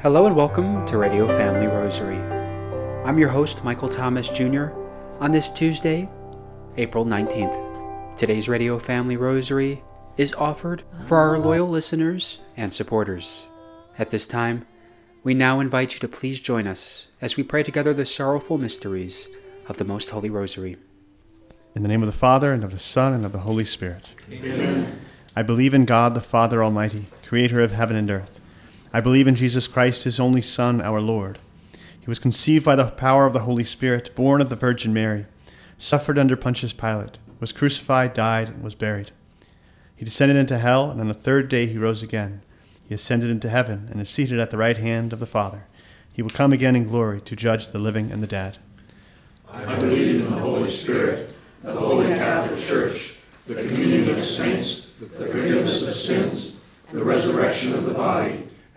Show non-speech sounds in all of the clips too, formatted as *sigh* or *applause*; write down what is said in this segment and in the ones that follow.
Hello and welcome to Radio Family Rosary. I'm your host, Michael Thomas Jr., on this Tuesday, April 19th. Today's Radio Family Rosary is offered for our ah. loyal listeners and supporters. At this time, we now invite you to please join us as we pray together the sorrowful mysteries of the Most Holy Rosary. In the name of the Father, and of the Son, and of the Holy Spirit. Amen. I believe in God, the Father Almighty, creator of heaven and earth. I believe in Jesus Christ, his only Son, our Lord. He was conceived by the power of the Holy Spirit, born of the Virgin Mary, suffered under Pontius Pilate, was crucified, died, and was buried. He descended into hell, and on the third day he rose again. He ascended into heaven, and is seated at the right hand of the Father. He will come again in glory to judge the living and the dead. I believe in the Holy Spirit, the Holy Catholic Church, the communion of saints, the forgiveness of sins, the resurrection of the body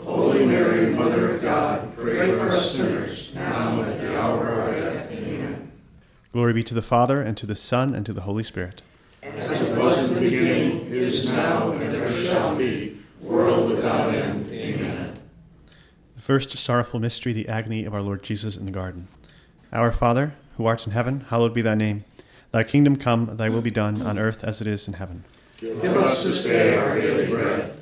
Holy Mary, Mother of God, pray for us sinners, now and at the hour of our death. Amen. Glory be to the Father, and to the Son, and to the Holy Spirit. As it was in the beginning, is now, and ever shall be, world without end. Amen. The first sorrowful mystery, the agony of our Lord Jesus in the garden. Our Father, who art in heaven, hallowed be thy name. Thy kingdom come, thy will be done, on earth as it is in heaven. Give us this day our daily bread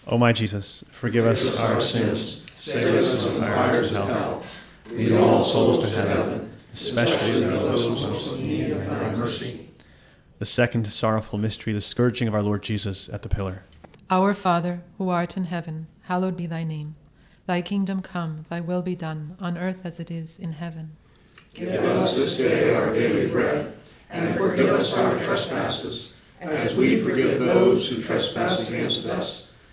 O my Jesus, forgive us our sins, save us from the fires of hell. Lead all souls to heaven, especially those most in need of thy mercy. The second sorrowful mystery, the scourging of our Lord Jesus at the pillar. Our Father, who art in heaven, hallowed be thy name. Thy kingdom come, thy will be done, on earth as it is in heaven. Give us this day our daily bread, and forgive us our trespasses, as we forgive those who trespass against us.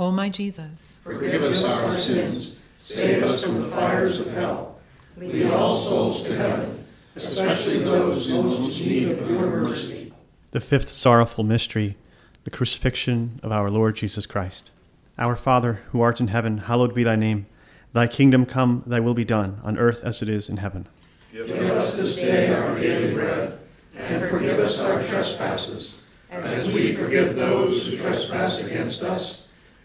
O my Jesus, Forgive us our sins, save us from the fires of hell. Lead all souls to heaven, especially those in most need of your mercy. The fifth sorrowful mystery, the crucifixion of our Lord Jesus Christ. Our Father, who art in heaven, hallowed be thy name. Thy kingdom come, thy will be done, on earth as it is in heaven. Give us this day our daily bread, and forgive us our trespasses, as we forgive those who trespass against us.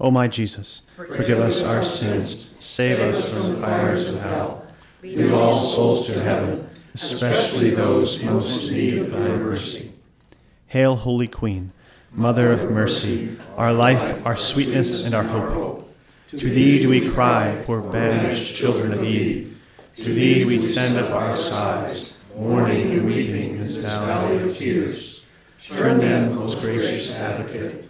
O my Jesus, forgive us our sins, save us from the fires of hell. Lead all souls to heaven, especially those most in need of thy mercy. Hail, Holy Queen, Mother of mercy, our life, our sweetness, and our hope. To thee do we cry, poor banished children of Eve. To thee we send up our sighs, mourning and weeping in this valley of tears. Turn then, most gracious advocate,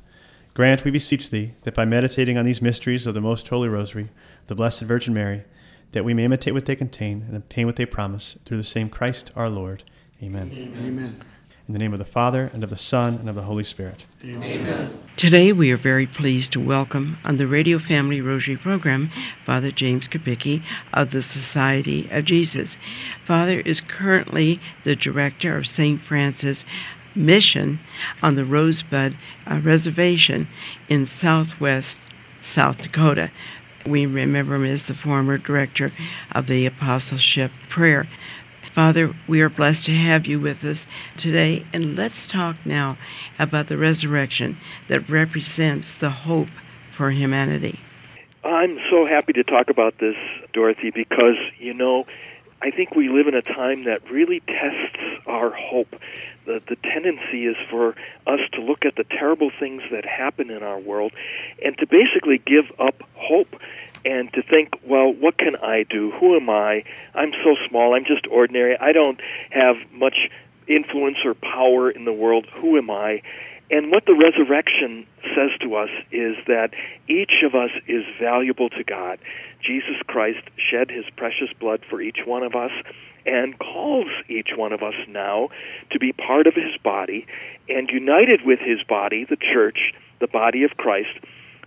Grant, we beseech thee, that by meditating on these mysteries of the most holy rosary, the Blessed Virgin Mary, that we may imitate what they contain and obtain what they promise, through the same Christ our Lord. Amen. Amen. In the name of the Father, and of the Son, and of the Holy Spirit. Amen. Today, we are very pleased to welcome on the Radio Family Rosary program Father James Kubicki of the Society of Jesus. Father is currently the director of St. Francis Mission on the Rosebud uh, Reservation in southwest South Dakota. We remember him as the former director of the Apostleship Prayer. Father, we are blessed to have you with us today, and let's talk now about the resurrection that represents the hope for humanity. I'm so happy to talk about this, Dorothy, because, you know, I think we live in a time that really tests our hope. The, the tendency is for us to look at the terrible things that happen in our world and to basically give up hope and to think, well, what can I do? Who am I? I'm so small. I'm just ordinary. I don't have much influence or power in the world. Who am I? And what the resurrection says to us is that each of us is valuable to God. Jesus Christ shed his precious blood for each one of us and calls each one of us now to be part of his body and united with his body, the church, the body of Christ.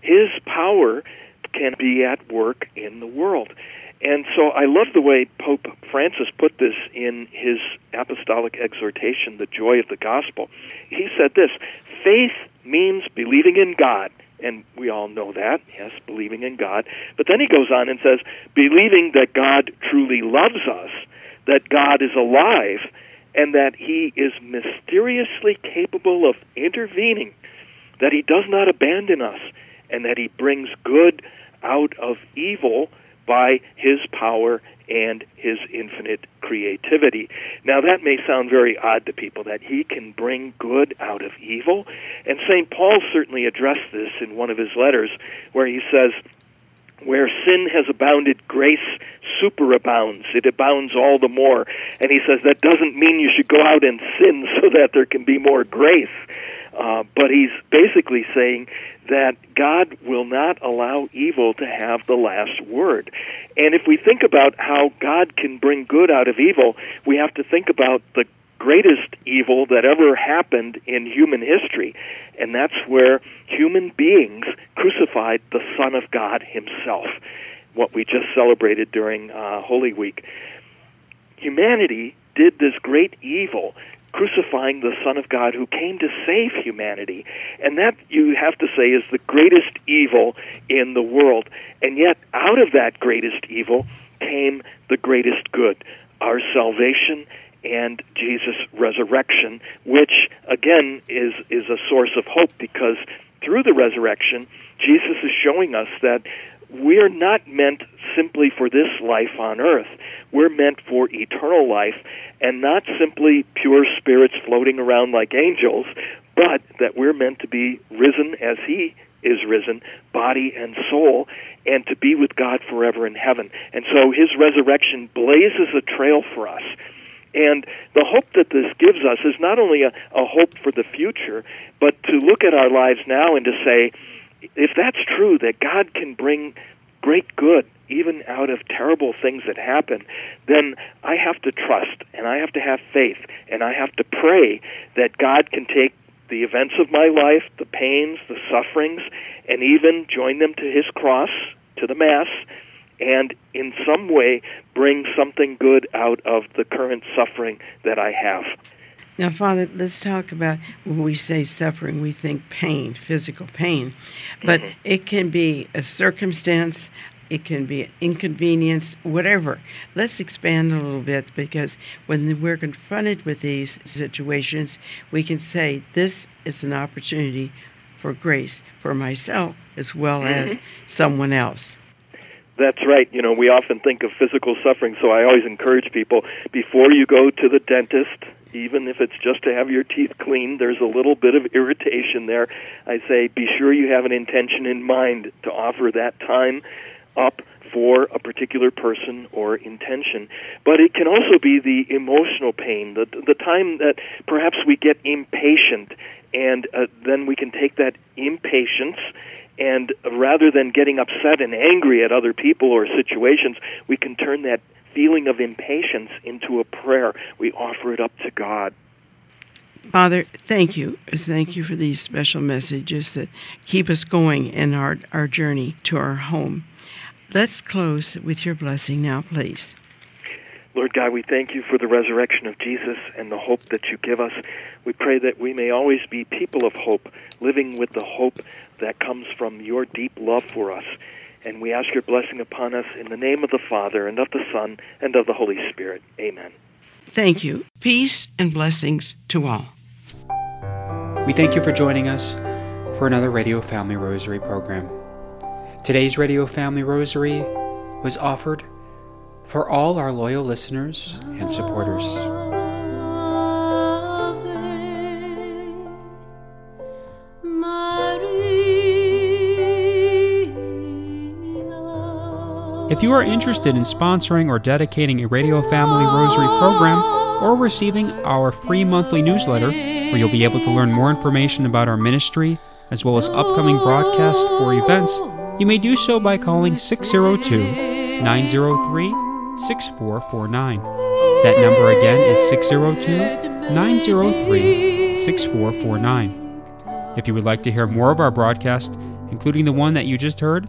His power can be at work in the world. And so I love the way Pope Francis put this in his apostolic exhortation, The Joy of the Gospel. He said this faith means believing in God. And we all know that, yes, believing in God. But then he goes on and says, believing that God truly loves us, that God is alive, and that he is mysteriously capable of intervening, that he does not abandon us, and that he brings good out of evil by his power and his infinite creativity. Now, that may sound very odd to people that he can bring good out of evil. And St. Paul certainly addressed this in one of his letters, where he says, where sin has abounded, grace superabounds. It abounds all the more. And he says that doesn't mean you should go out and sin *laughs* so that there can be more grace. Uh, but he's basically saying that God will not allow evil to have the last word. And if we think about how God can bring good out of evil, we have to think about the greatest evil that ever happened in human history, and that's where human beings crucified the Son of God Himself, what we just celebrated during uh, Holy Week. Humanity did this great evil crucifying the Son of God who came to save humanity. And that, you have to say, is the greatest evil in the world. And yet, out of that greatest evil came the greatest good our salvation and Jesus' resurrection, which, again, is, is a source of hope because through the resurrection, Jesus is showing us that we're not meant simply for this life on earth. We're meant for eternal life, and not simply pure spirits floating around like angels, but that we're meant to be risen as He is risen, body and soul, and to be with God forever in heaven. And so His resurrection blazes a trail for us. And the hope that this gives us is not only a, a hope for the future, but to look at our lives now and to say, if that's true, that God can bring great good even out of terrible things that happen, then I have to trust and I have to have faith and I have to pray that God can take the events of my life, the pains, the sufferings, and even join them to his cross, to the Mass, and in some way bring something good out of the current suffering that I have. Now, Father, let's talk about when we say suffering, we think pain, physical pain, but mm-hmm. it can be a circumstance, it can be an inconvenience, whatever. Let's expand a little bit because when we're confronted with these situations, we can say, This is an opportunity for grace for myself as well mm-hmm. as someone else. That's right. You know, we often think of physical suffering, so I always encourage people before you go to the dentist, even if it's just to have your teeth cleaned, there's a little bit of irritation there. I say be sure you have an intention in mind to offer that time up for a particular person or intention. But it can also be the emotional pain, the the time that perhaps we get impatient and uh, then we can take that impatience and rather than getting upset and angry at other people or situations, we can turn that feeling of impatience into a prayer. We offer it up to God. Father, thank you. Thank you for these special messages that keep us going in our, our journey to our home. Let's close with your blessing now, please. Lord God, we thank you for the resurrection of Jesus and the hope that you give us. We pray that we may always be people of hope, living with the hope that comes from your deep love for us. And we ask your blessing upon us in the name of the Father, and of the Son, and of the Holy Spirit. Amen. Thank you. Peace and blessings to all. We thank you for joining us for another Radio Family Rosary program. Today's Radio Family Rosary was offered for all our loyal listeners and supporters. If you are interested in sponsoring or dedicating a Radio Family Rosary program or receiving our free monthly newsletter, where you'll be able to learn more information about our ministry, as well as upcoming broadcasts or events, you may do so by calling 602 903 6449. That number again is 602 903 6449. If you would like to hear more of our broadcast, including the one that you just heard,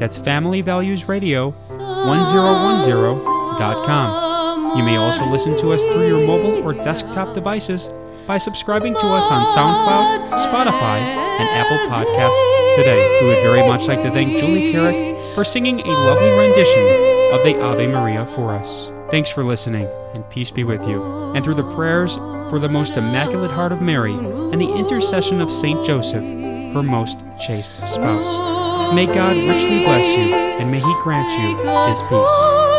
That's FamilyValuesRadio1010.com. You may also listen to us through your mobile or desktop devices by subscribing to us on SoundCloud, Spotify, and Apple Podcasts today. We would very much like to thank Julie Carrick for singing a lovely rendition of the Ave Maria for us. Thanks for listening, and peace be with you. And through the prayers for the most immaculate heart of Mary and the intercession of Saint Joseph, her most chaste spouse. May God richly bless you, and may He grant you His peace.